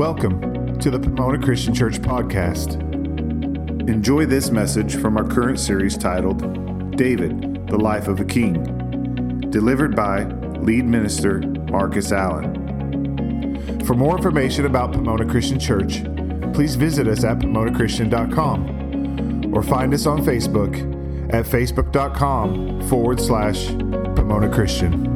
Welcome to the Pomona Christian Church podcast. Enjoy this message from our current series titled David, the Life of a King, delivered by lead minister Marcus Allen. For more information about Pomona Christian Church, please visit us at pomonaChristian.com or find us on Facebook at facebook.com forward slash Pomona Christian.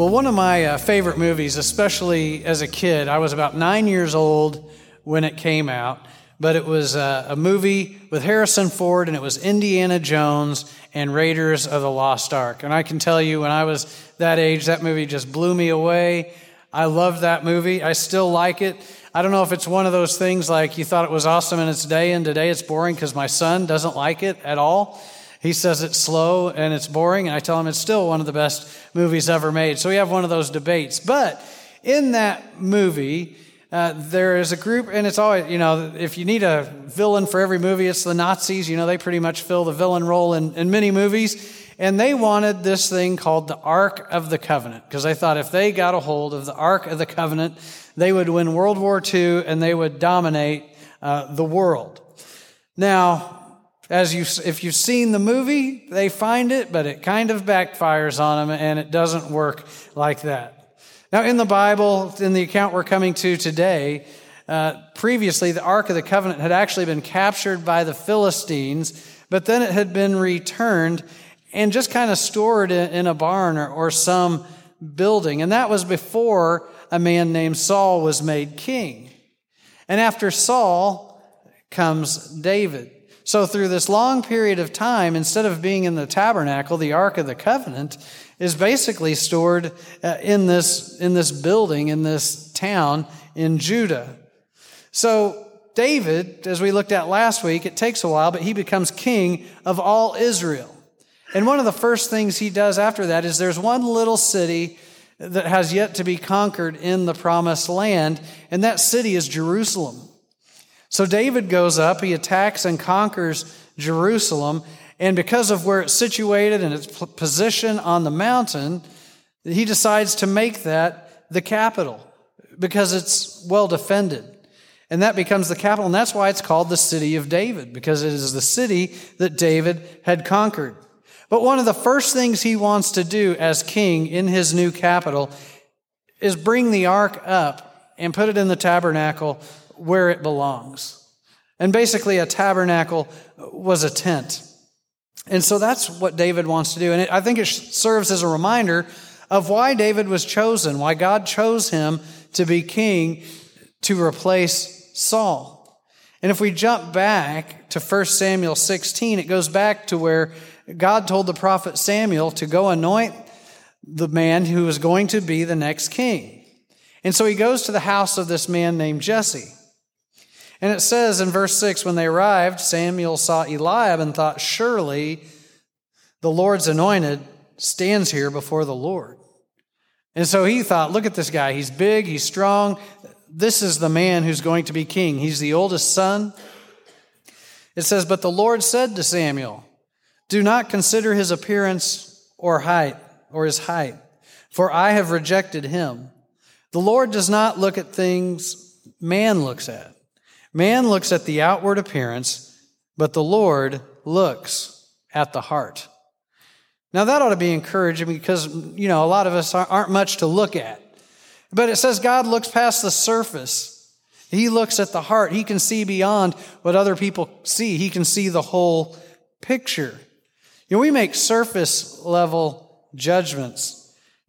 Well, one of my uh, favorite movies, especially as a kid, I was about nine years old when it came out, but it was uh, a movie with Harrison Ford, and it was Indiana Jones and Raiders of the Lost Ark. And I can tell you, when I was that age, that movie just blew me away. I loved that movie. I still like it. I don't know if it's one of those things like you thought it was awesome in its day, and today it's boring because my son doesn't like it at all. He says it's slow and it's boring, and I tell him it's still one of the best movies ever made. So we have one of those debates. But in that movie, uh, there is a group, and it's always, you know, if you need a villain for every movie, it's the Nazis. You know, they pretty much fill the villain role in, in many movies. And they wanted this thing called the Ark of the Covenant, because they thought if they got a hold of the Ark of the Covenant, they would win World War II and they would dominate uh, the world. Now, as you, if you've seen the movie, they find it, but it kind of backfires on them and it doesn't work like that. Now, in the Bible, in the account we're coming to today, uh, previously the Ark of the Covenant had actually been captured by the Philistines, but then it had been returned and just kind of stored in a barn or, or some building. And that was before a man named Saul was made king. And after Saul comes David. So, through this long period of time, instead of being in the tabernacle, the Ark of the Covenant is basically stored uh, in this, in this building, in this town in Judah. So, David, as we looked at last week, it takes a while, but he becomes king of all Israel. And one of the first things he does after that is there's one little city that has yet to be conquered in the promised land, and that city is Jerusalem. So David goes up, he attacks and conquers Jerusalem, and because of where it's situated and its position on the mountain, he decides to make that the capital because it's well defended. And that becomes the capital, and that's why it's called the city of David, because it is the city that David had conquered. But one of the first things he wants to do as king in his new capital is bring the ark up and put it in the tabernacle where it belongs. And basically, a tabernacle was a tent. And so that's what David wants to do. And it, I think it serves as a reminder of why David was chosen, why God chose him to be king to replace Saul. And if we jump back to 1 Samuel 16, it goes back to where God told the prophet Samuel to go anoint the man who was going to be the next king. And so he goes to the house of this man named Jesse. And it says in verse 6 when they arrived, Samuel saw Eliab and thought, Surely the Lord's anointed stands here before the Lord. And so he thought, Look at this guy. He's big, he's strong. This is the man who's going to be king. He's the oldest son. It says, But the Lord said to Samuel, Do not consider his appearance or height, or his height, for I have rejected him. The Lord does not look at things man looks at. Man looks at the outward appearance, but the Lord looks at the heart. Now that ought to be encouraging because, you know, a lot of us aren't much to look at. But it says God looks past the surface. He looks at the heart. He can see beyond what other people see. He can see the whole picture. You know, we make surface level judgments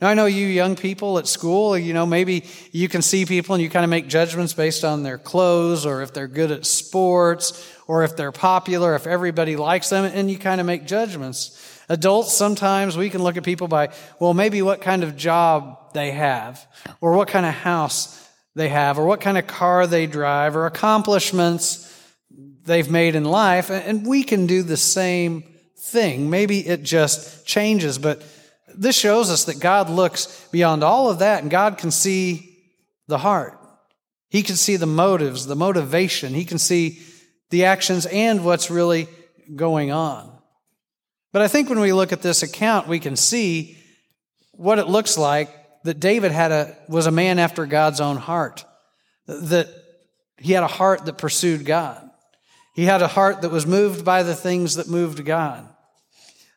now, I know you young people at school, you know, maybe you can see people and you kind of make judgments based on their clothes or if they're good at sports or if they're popular, if everybody likes them, and you kind of make judgments. Adults, sometimes we can look at people by, well, maybe what kind of job they have or what kind of house they have or what kind of car they drive or accomplishments they've made in life. And we can do the same thing. Maybe it just changes, but this shows us that God looks beyond all of that and God can see the heart. He can see the motives, the motivation. He can see the actions and what's really going on. But I think when we look at this account, we can see what it looks like that David had a, was a man after God's own heart, that he had a heart that pursued God. He had a heart that was moved by the things that moved God.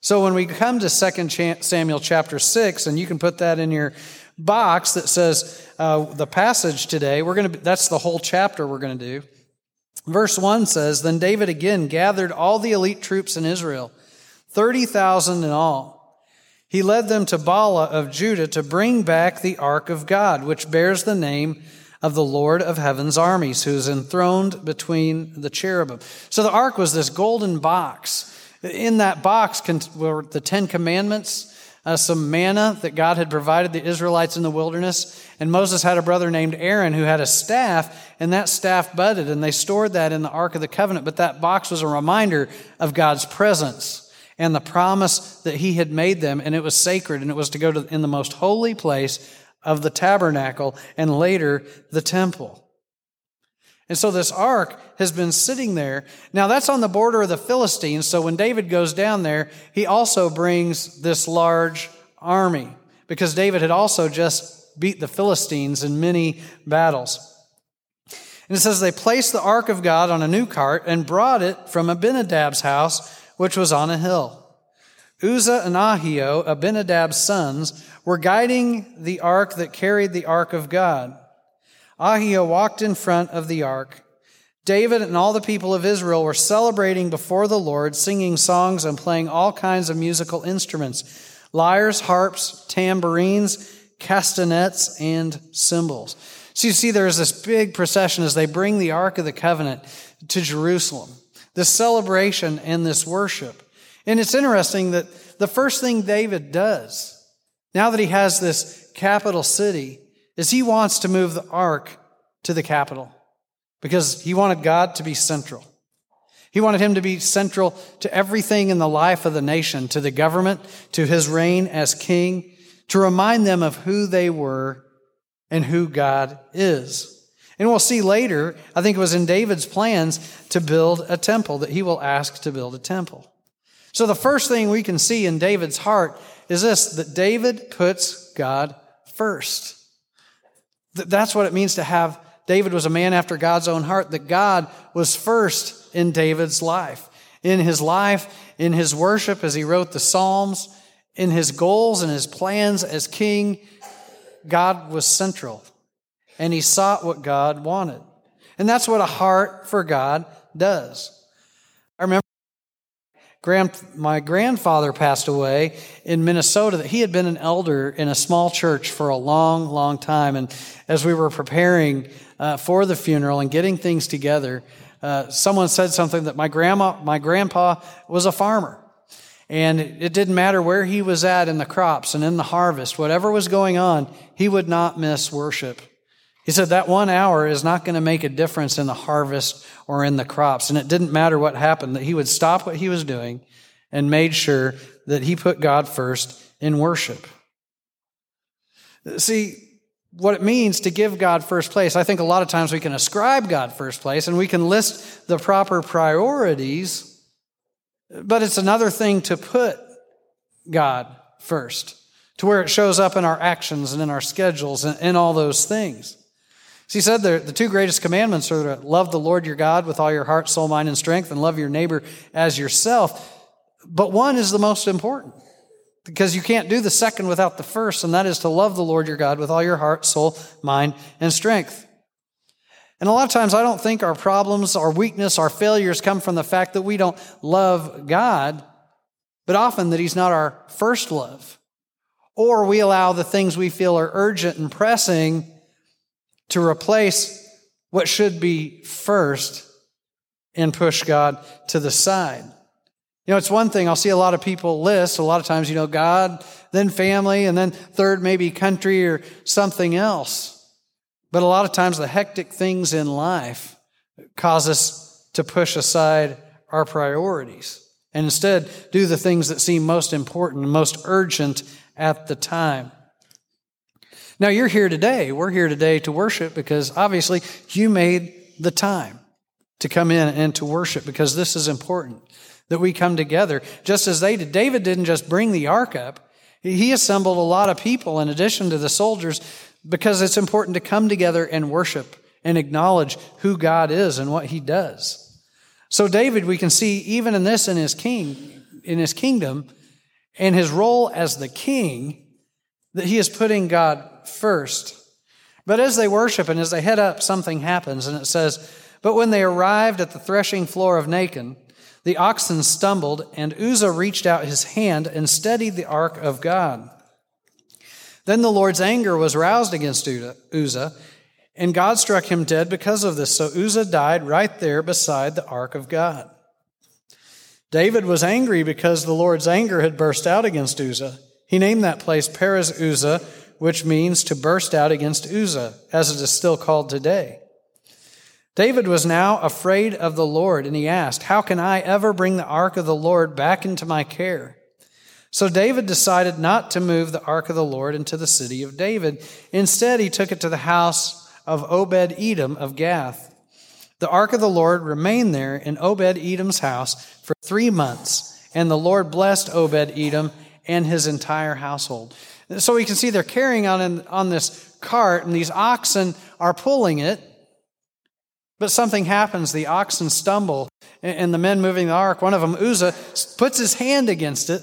So when we come to 2 Samuel chapter 6, and you can put that in your box that says uh, the passage today, we're going to, that's the whole chapter we're going to do. Verse 1 says, Then David again gathered all the elite troops in Israel, 30,000 in all. He led them to Baalah of Judah to bring back the ark of God, which bears the name of the Lord of heaven's armies, who is enthroned between the cherubim. So the ark was this golden box. In that box were the Ten Commandments, uh, some manna that God had provided the Israelites in the wilderness. And Moses had a brother named Aaron who had a staff, and that staff budded, and they stored that in the Ark of the Covenant. But that box was a reminder of God's presence and the promise that he had made them, and it was sacred, and it was to go to, in the most holy place of the tabernacle and later the temple. And so this ark has been sitting there. Now that's on the border of the Philistines. So when David goes down there, he also brings this large army because David had also just beat the Philistines in many battles. And it says they placed the ark of God on a new cart and brought it from Abinadab's house, which was on a hill. Uzzah and Ahio, Abinadab's sons, were guiding the ark that carried the ark of God. Ahio walked in front of the ark. David and all the people of Israel were celebrating before the Lord, singing songs and playing all kinds of musical instruments lyres, harps, tambourines, castanets, and cymbals. So you see, there's this big procession as they bring the Ark of the Covenant to Jerusalem, this celebration and this worship. And it's interesting that the first thing David does, now that he has this capital city, is he wants to move the ark to the capital because he wanted God to be central. He wanted him to be central to everything in the life of the nation, to the government, to his reign as king, to remind them of who they were and who God is. And we'll see later, I think it was in David's plans to build a temple, that he will ask to build a temple. So the first thing we can see in David's heart is this that David puts God first. That's what it means to have David was a man after God's own heart, that God was first in David's life. In his life, in his worship, as he wrote the Psalms, in his goals and his plans as king, God was central. And he sought what God wanted. And that's what a heart for God does. Grand, my grandfather passed away in Minnesota, that he had been an elder in a small church for a long, long time. And as we were preparing uh, for the funeral and getting things together, uh, someone said something that my grandma, my grandpa was a farmer. And it didn't matter where he was at in the crops and in the harvest, whatever was going on, he would not miss worship. He said that one hour is not going to make a difference in the harvest or in the crops. And it didn't matter what happened, that he would stop what he was doing and made sure that he put God first in worship. See, what it means to give God first place, I think a lot of times we can ascribe God first place and we can list the proper priorities, but it's another thing to put God first, to where it shows up in our actions and in our schedules and in all those things. So he said the, the two greatest commandments are to love the Lord your God with all your heart, soul, mind, and strength, and love your neighbor as yourself. But one is the most important because you can't do the second without the first, and that is to love the Lord your God with all your heart, soul, mind, and strength. And a lot of times I don't think our problems, our weakness, our failures come from the fact that we don't love God, but often that He's not our first love. Or we allow the things we feel are urgent and pressing to replace what should be first and push God to the side. You know, it's one thing I'll see a lot of people list, a lot of times, you know, God, then family, and then third, maybe country or something else. But a lot of times, the hectic things in life cause us to push aside our priorities and instead do the things that seem most important, most urgent at the time. Now, you're here today. We're here today to worship because obviously you made the time to come in and to worship because this is important. that we come together, just as they did. David didn't just bring the ark up, he assembled a lot of people in addition to the soldiers because it's important to come together and worship and acknowledge who God is and what he does. So David, we can see even in this in his king, in his kingdom, and his role as the king, that he is putting God first. But as they worship and as they head up, something happens, and it says, But when they arrived at the threshing floor of Nacon, the oxen stumbled, and Uzzah reached out his hand and steadied the ark of God. Then the Lord's anger was roused against Uzzah, and God struck him dead because of this. So Uzzah died right there beside the ark of God. David was angry because the Lord's anger had burst out against Uzzah. He named that place Perez Uzzah, which means to burst out against Uzzah, as it is still called today. David was now afraid of the Lord, and he asked, How can I ever bring the ark of the Lord back into my care? So David decided not to move the ark of the Lord into the city of David. Instead, he took it to the house of Obed Edom of Gath. The ark of the Lord remained there in Obed Edom's house for three months, and the Lord blessed Obed Edom and his entire household. So we can see they're carrying on, on this cart, and these oxen are pulling it. But something happens. The oxen stumble, and the men moving the ark, one of them, Uzzah, puts his hand against it,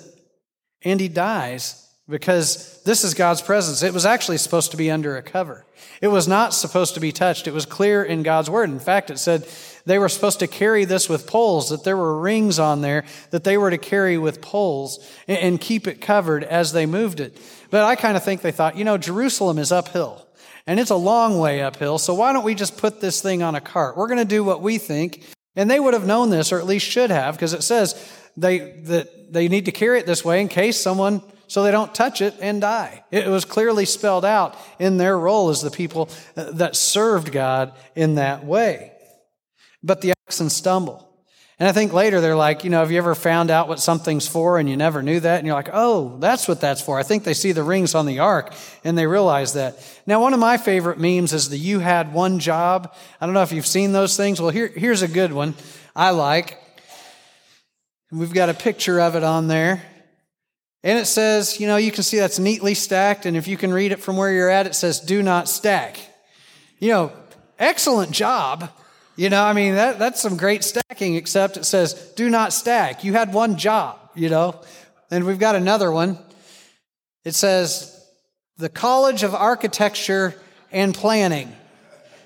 and he dies because this is God's presence. It was actually supposed to be under a cover. It was not supposed to be touched. It was clear in God's word. In fact, it said they were supposed to carry this with poles, that there were rings on there that they were to carry with poles and keep it covered as they moved it. But I kind of think they thought, you know, Jerusalem is uphill and it's a long way uphill. So why don't we just put this thing on a cart? We're going to do what we think. And they would have known this, or at least should have, because it says they, that they need to carry it this way in case someone so they don't touch it and die. It was clearly spelled out in their role as the people uh, that served God in that way. But the oxen stumble. And I think later they're like, you know, have you ever found out what something's for and you never knew that? And you're like, oh, that's what that's for. I think they see the rings on the ark and they realize that. Now, one of my favorite memes is the you had one job. I don't know if you've seen those things. Well, here, here's a good one I like. We've got a picture of it on there. And it says, you know, you can see that's neatly stacked. And if you can read it from where you're at, it says, do not stack. You know, excellent job. You know, I mean, that, that's some great stacking, except it says, do not stack. You had one job, you know. And we've got another one. It says, the College of Architecture and Planning.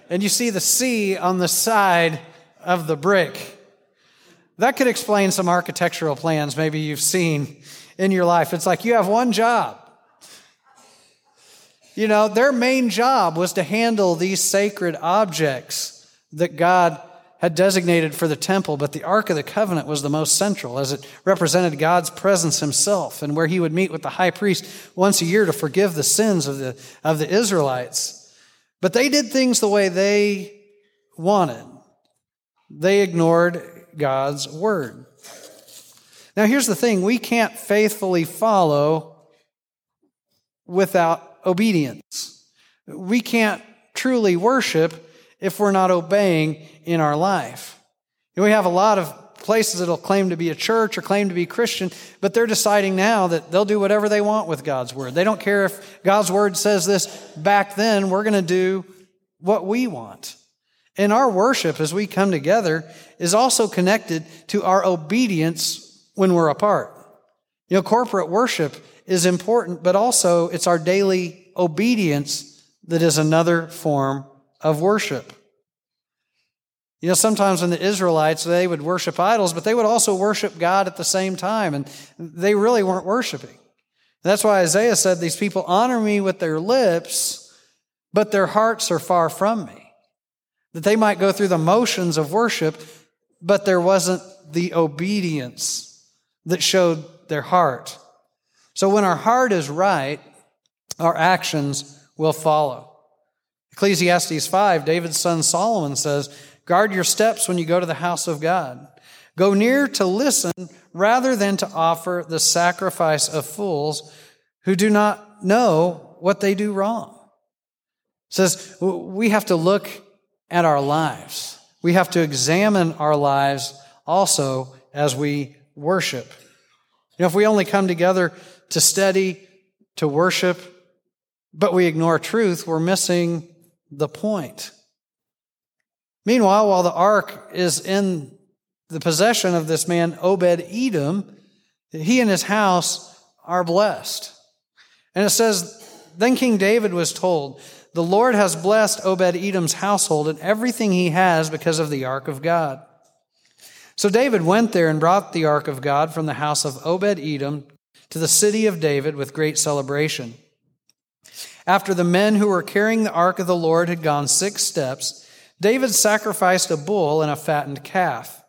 And you see the C on the side of the brick. That could explain some architectural plans maybe you've seen in your life. It's like you have one job. You know, their main job was to handle these sacred objects that God had designated for the temple, but the Ark of the Covenant was the most central as it represented God's presence himself and where he would meet with the high priest once a year to forgive the sins of the, of the Israelites. But they did things the way they wanted. They ignored God's word. Now, here's the thing we can't faithfully follow without obedience. We can't truly worship if we're not obeying in our life. And we have a lot of places that'll claim to be a church or claim to be Christian, but they're deciding now that they'll do whatever they want with God's word. They don't care if God's word says this back then, we're going to do what we want. And our worship as we come together is also connected to our obedience when we're apart. You know, corporate worship is important, but also it's our daily obedience that is another form of worship. You know, sometimes when the Israelites, they would worship idols, but they would also worship God at the same time, and they really weren't worshiping. That's why Isaiah said, These people honor me with their lips, but their hearts are far from me. That they might go through the motions of worship, but there wasn't the obedience that showed their heart. So when our heart is right, our actions will follow. Ecclesiastes 5, David's son Solomon says, Guard your steps when you go to the house of God. Go near to listen rather than to offer the sacrifice of fools who do not know what they do wrong. It says we have to look at our lives. We have to examine our lives also as we worship. You know, if we only come together to study, to worship, but we ignore truth, we're missing the point. Meanwhile, while the ark is in the possession of this man, Obed Edom, he and his house are blessed. And it says, Then King David was told, The Lord has blessed Obed Edom's household and everything he has because of the ark of God. So David went there and brought the ark of God from the house of Obed Edom to the city of David with great celebration. After the men who were carrying the ark of the Lord had gone six steps, David sacrificed a bull and a fattened calf.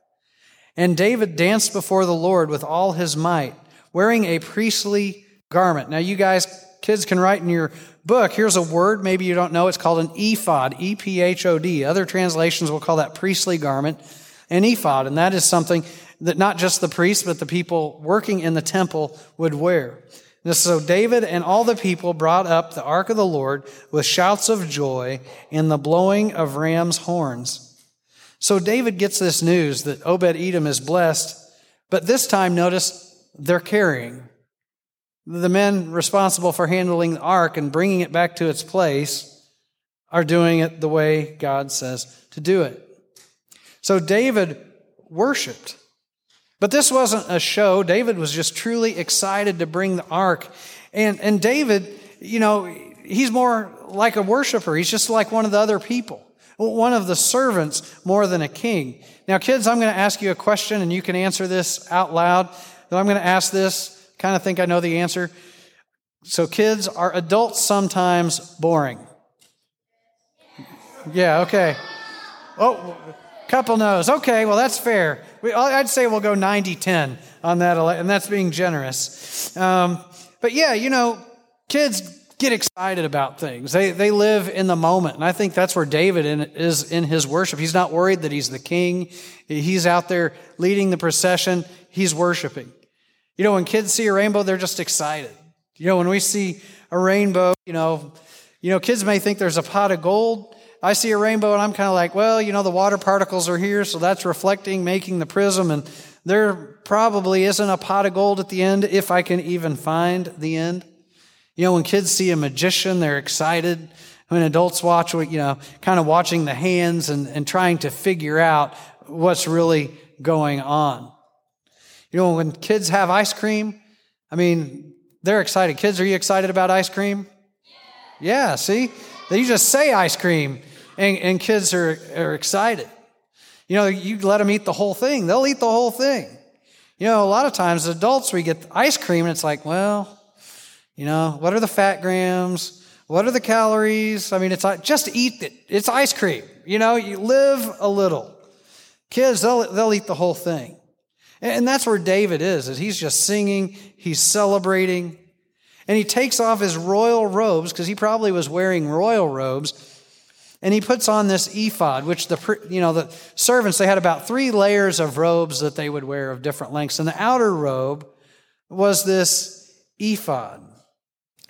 And David danced before the Lord with all his might, wearing a priestly garment. Now, you guys, kids can write in your book. Here's a word, maybe you don't know. It's called an ephod, E P H O D. Other translations will call that priestly garment an ephod, and that is something that not just the priests, but the people working in the temple would wear. So David and all the people brought up the ark of the Lord with shouts of joy and the blowing of ram's horns. So David gets this news that Obed Edom is blessed, but this time, notice they're carrying. The men responsible for handling the ark and bringing it back to its place are doing it the way God says to do it. So David worshiped. But this wasn't a show. David was just truly excited to bring the ark. And, and David, you know, he's more like a worshiper. He's just like one of the other people, one of the servants more than a king. Now, kids, I'm going to ask you a question and you can answer this out loud. I'm going to ask this, kind of think I know the answer. So, kids, are adults sometimes boring? Yeah, okay. Oh, Couple knows. Okay, well, that's fair. I'd say we'll go 90 10 on that, and that's being generous. Um, but yeah, you know, kids get excited about things. They, they live in the moment. And I think that's where David in, is in his worship. He's not worried that he's the king, he's out there leading the procession, he's worshiping. You know, when kids see a rainbow, they're just excited. You know, when we see a rainbow, you know, you know, kids may think there's a pot of gold. I see a rainbow and I'm kind of like, well, you know, the water particles are here, so that's reflecting, making the prism, and there probably isn't a pot of gold at the end if I can even find the end. You know, when kids see a magician, they're excited. When adults watch, you know, kind of watching the hands and, and trying to figure out what's really going on. You know, when kids have ice cream, I mean, they're excited. Kids, are you excited about ice cream? Yeah, yeah see? You just say ice cream, and, and kids are, are excited. You know, you let them eat the whole thing, they'll eat the whole thing. You know, a lot of times as adults, we get ice cream, and it's like, well, you know, what are the fat grams? What are the calories? I mean, it's like, just eat it. It's ice cream. You know, you live a little. Kids, they'll, they'll eat the whole thing. And that's where David is, is he's just singing, he's celebrating, and he takes off his royal robes, because he probably was wearing royal robes, and he puts on this ephod, which the, you know, the servants, they had about three layers of robes that they would wear of different lengths. And the outer robe was this ephod.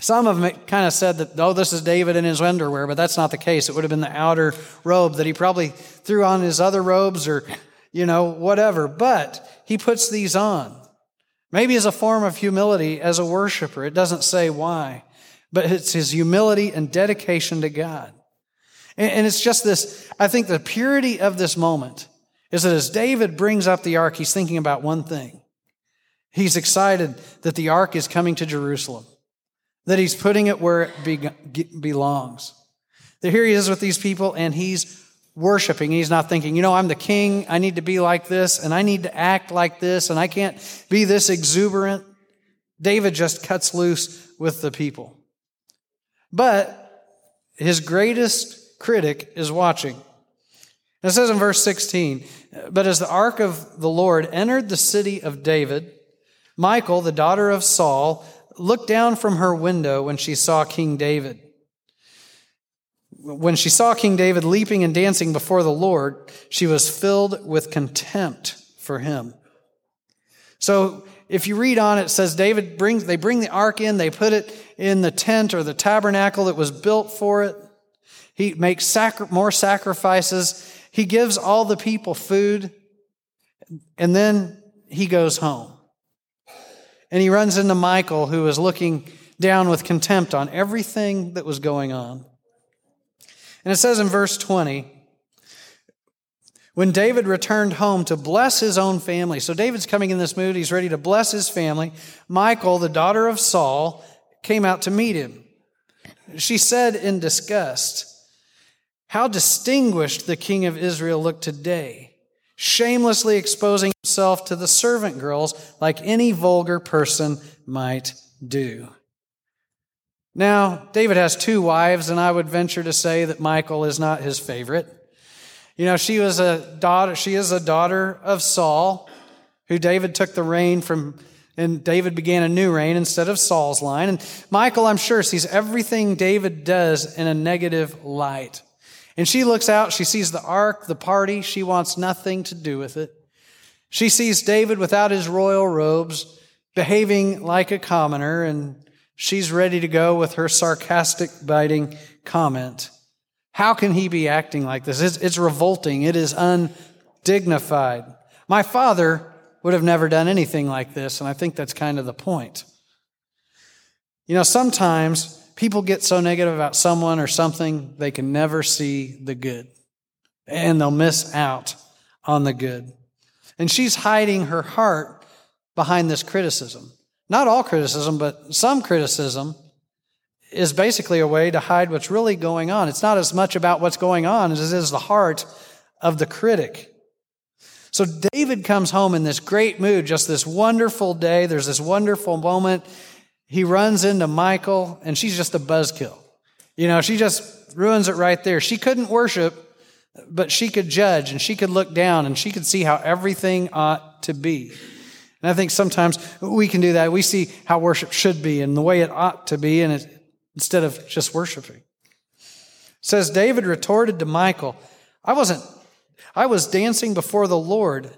Some of them kind of said that, oh, this is David in his underwear, but that's not the case. It would have been the outer robe that he probably threw on his other robes or, you know, whatever. But he puts these on. Maybe as a form of humility as a worshiper. It doesn't say why, but it's his humility and dedication to God. And it's just this, I think the purity of this moment is that as David brings up the ark, he's thinking about one thing. He's excited that the ark is coming to Jerusalem, that he's putting it where it belongs. That here he is with these people and he's worshiping. He's not thinking, you know, I'm the king. I need to be like this and I need to act like this and I can't be this exuberant. David just cuts loose with the people. But his greatest critic is watching. it says in verse 16, but as the ark of the Lord entered the city of David, Michal, the daughter of Saul, looked down from her window when she saw King David when she saw King David leaping and dancing before the Lord, she was filled with contempt for him. So if you read on, it says David brings, they bring the ark in, they put it in the tent or the tabernacle that was built for it. He makes sacri- more sacrifices. He gives all the people food. And then he goes home. And he runs into Michal, who is looking down with contempt on everything that was going on. And it says in verse 20, when David returned home to bless his own family. So David's coming in this mood. He's ready to bless his family. Michal, the daughter of Saul, came out to meet him. She said in disgust, How distinguished the king of Israel looked today, shamelessly exposing himself to the servant girls like any vulgar person might do. Now, David has two wives, and I would venture to say that Michal is not his favorite. You know, she was a daughter, she is a daughter of Saul, who David took the reign from, and David began a new reign instead of Saul's line. And Michal, I'm sure, sees everything David does in a negative light. And she looks out, she sees the ark, the party, she wants nothing to do with it. She sees David without his royal robes, behaving like a commoner, and she's ready to go with her sarcastic, biting comment. How can he be acting like this? It's, it's revolting. It is undignified. My father would have never done anything like this, and I think that's kind of the point. You know, sometimes people get so negative about someone or something, they can never see the good, and they'll miss out on the good. And she's hiding her heart behind this criticism. Not all criticism, but some criticism is basically a way to hide what's really going on. It's not as much about what's going on as it is the heart of the critic. So David comes home in this great mood, just this wonderful day. There's this wonderful moment. He runs into Michal, and she's just a buzzkill. You know, she just ruins it right there. She couldn't worship, but she could judge, and she could look down, and she could see how everything ought to be. And I think sometimes we can do that. We see how worship should be and the way it ought to be, and it, instead of just worshiping. It says David retorted to Michal, I wasn't, I was dancing before the Lord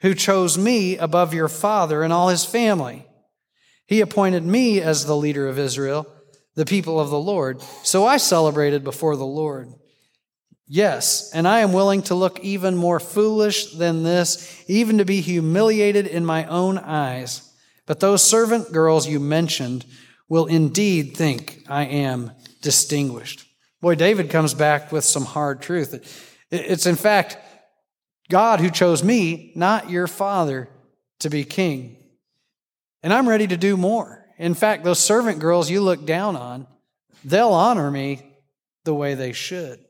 who chose me above your father and all his family. He appointed me as the leader of Israel, the people of the Lord. So I celebrated before the Lord. Yes, and I am willing to look even more foolish than this, even to be humiliated in my own eyes. But those servant girls you mentioned will indeed think I am distinguished. Boy, David comes back with some hard truth. It's in fact God who chose me, not your father, to be king. And I'm ready to do more. In fact, those servant girls you look down on, they'll honor me the way they should.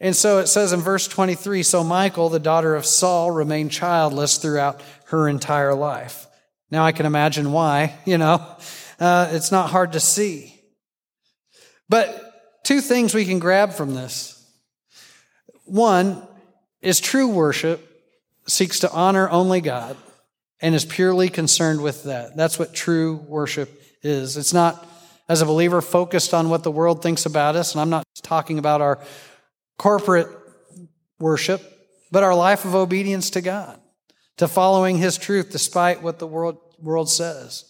And so it says in verse 23 So Michal, the daughter of Saul, remained childless throughout her entire life. Now I can imagine why, you know. Uh, it's not hard to see. But two things we can grab from this. One is true worship seeks to honor only God and is purely concerned with that. That's what true worship is. It's not, as a believer, focused on what the world thinks about us. And I'm not talking about our corporate worship, but our life of obedience to God to following His truth despite what the world, world says.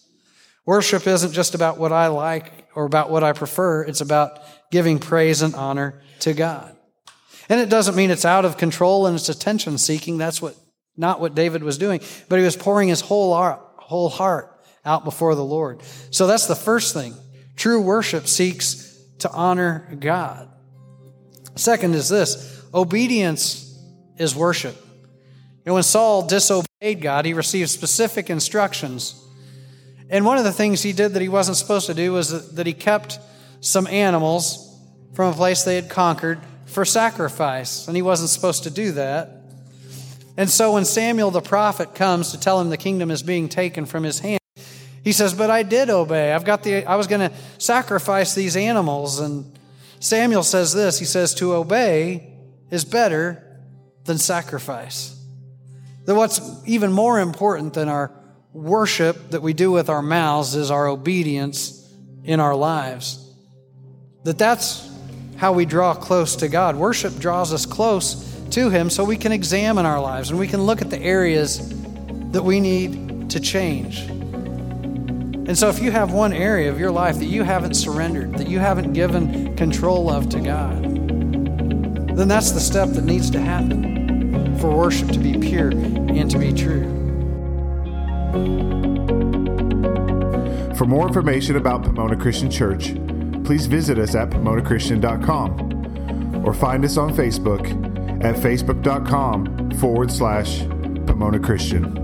Worship isn't just about what I like or about what I prefer, it's about giving praise and honor to God. And it doesn't mean it's out of control and it's attention seeking. That's what, not what David was doing, but he was pouring his whole whole heart out before the Lord. So that's the first thing. True worship seeks to honor God. Second is this obedience is worship. And when Saul disobeyed God, he received specific instructions. And one of the things he did that he wasn't supposed to do was that he kept some animals from a place they had conquered for sacrifice. And he wasn't supposed to do that. And so when Samuel the prophet comes to tell him the kingdom is being taken from his hand, he says, But I did obey. I've got the I was going to sacrifice these animals. And Samuel says this he says, To obey is better than sacrifice. That what's even more important than our worship that we do with our mouths is our obedience in our lives. That that's how we draw close to God. Worship draws us close to Him so we can examine our lives and we can look at the areas that we need to change. And so, if you have one area of your life that you haven't surrendered, that you haven't given control of to God, then that's the step that needs to happen for worship to be pure and to be true. For more information about Pomona Christian Church, please visit us at pomonaChristian.com or find us on Facebook at facebook.com forward slash Pomona Christian.